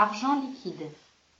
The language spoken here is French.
argent liquide.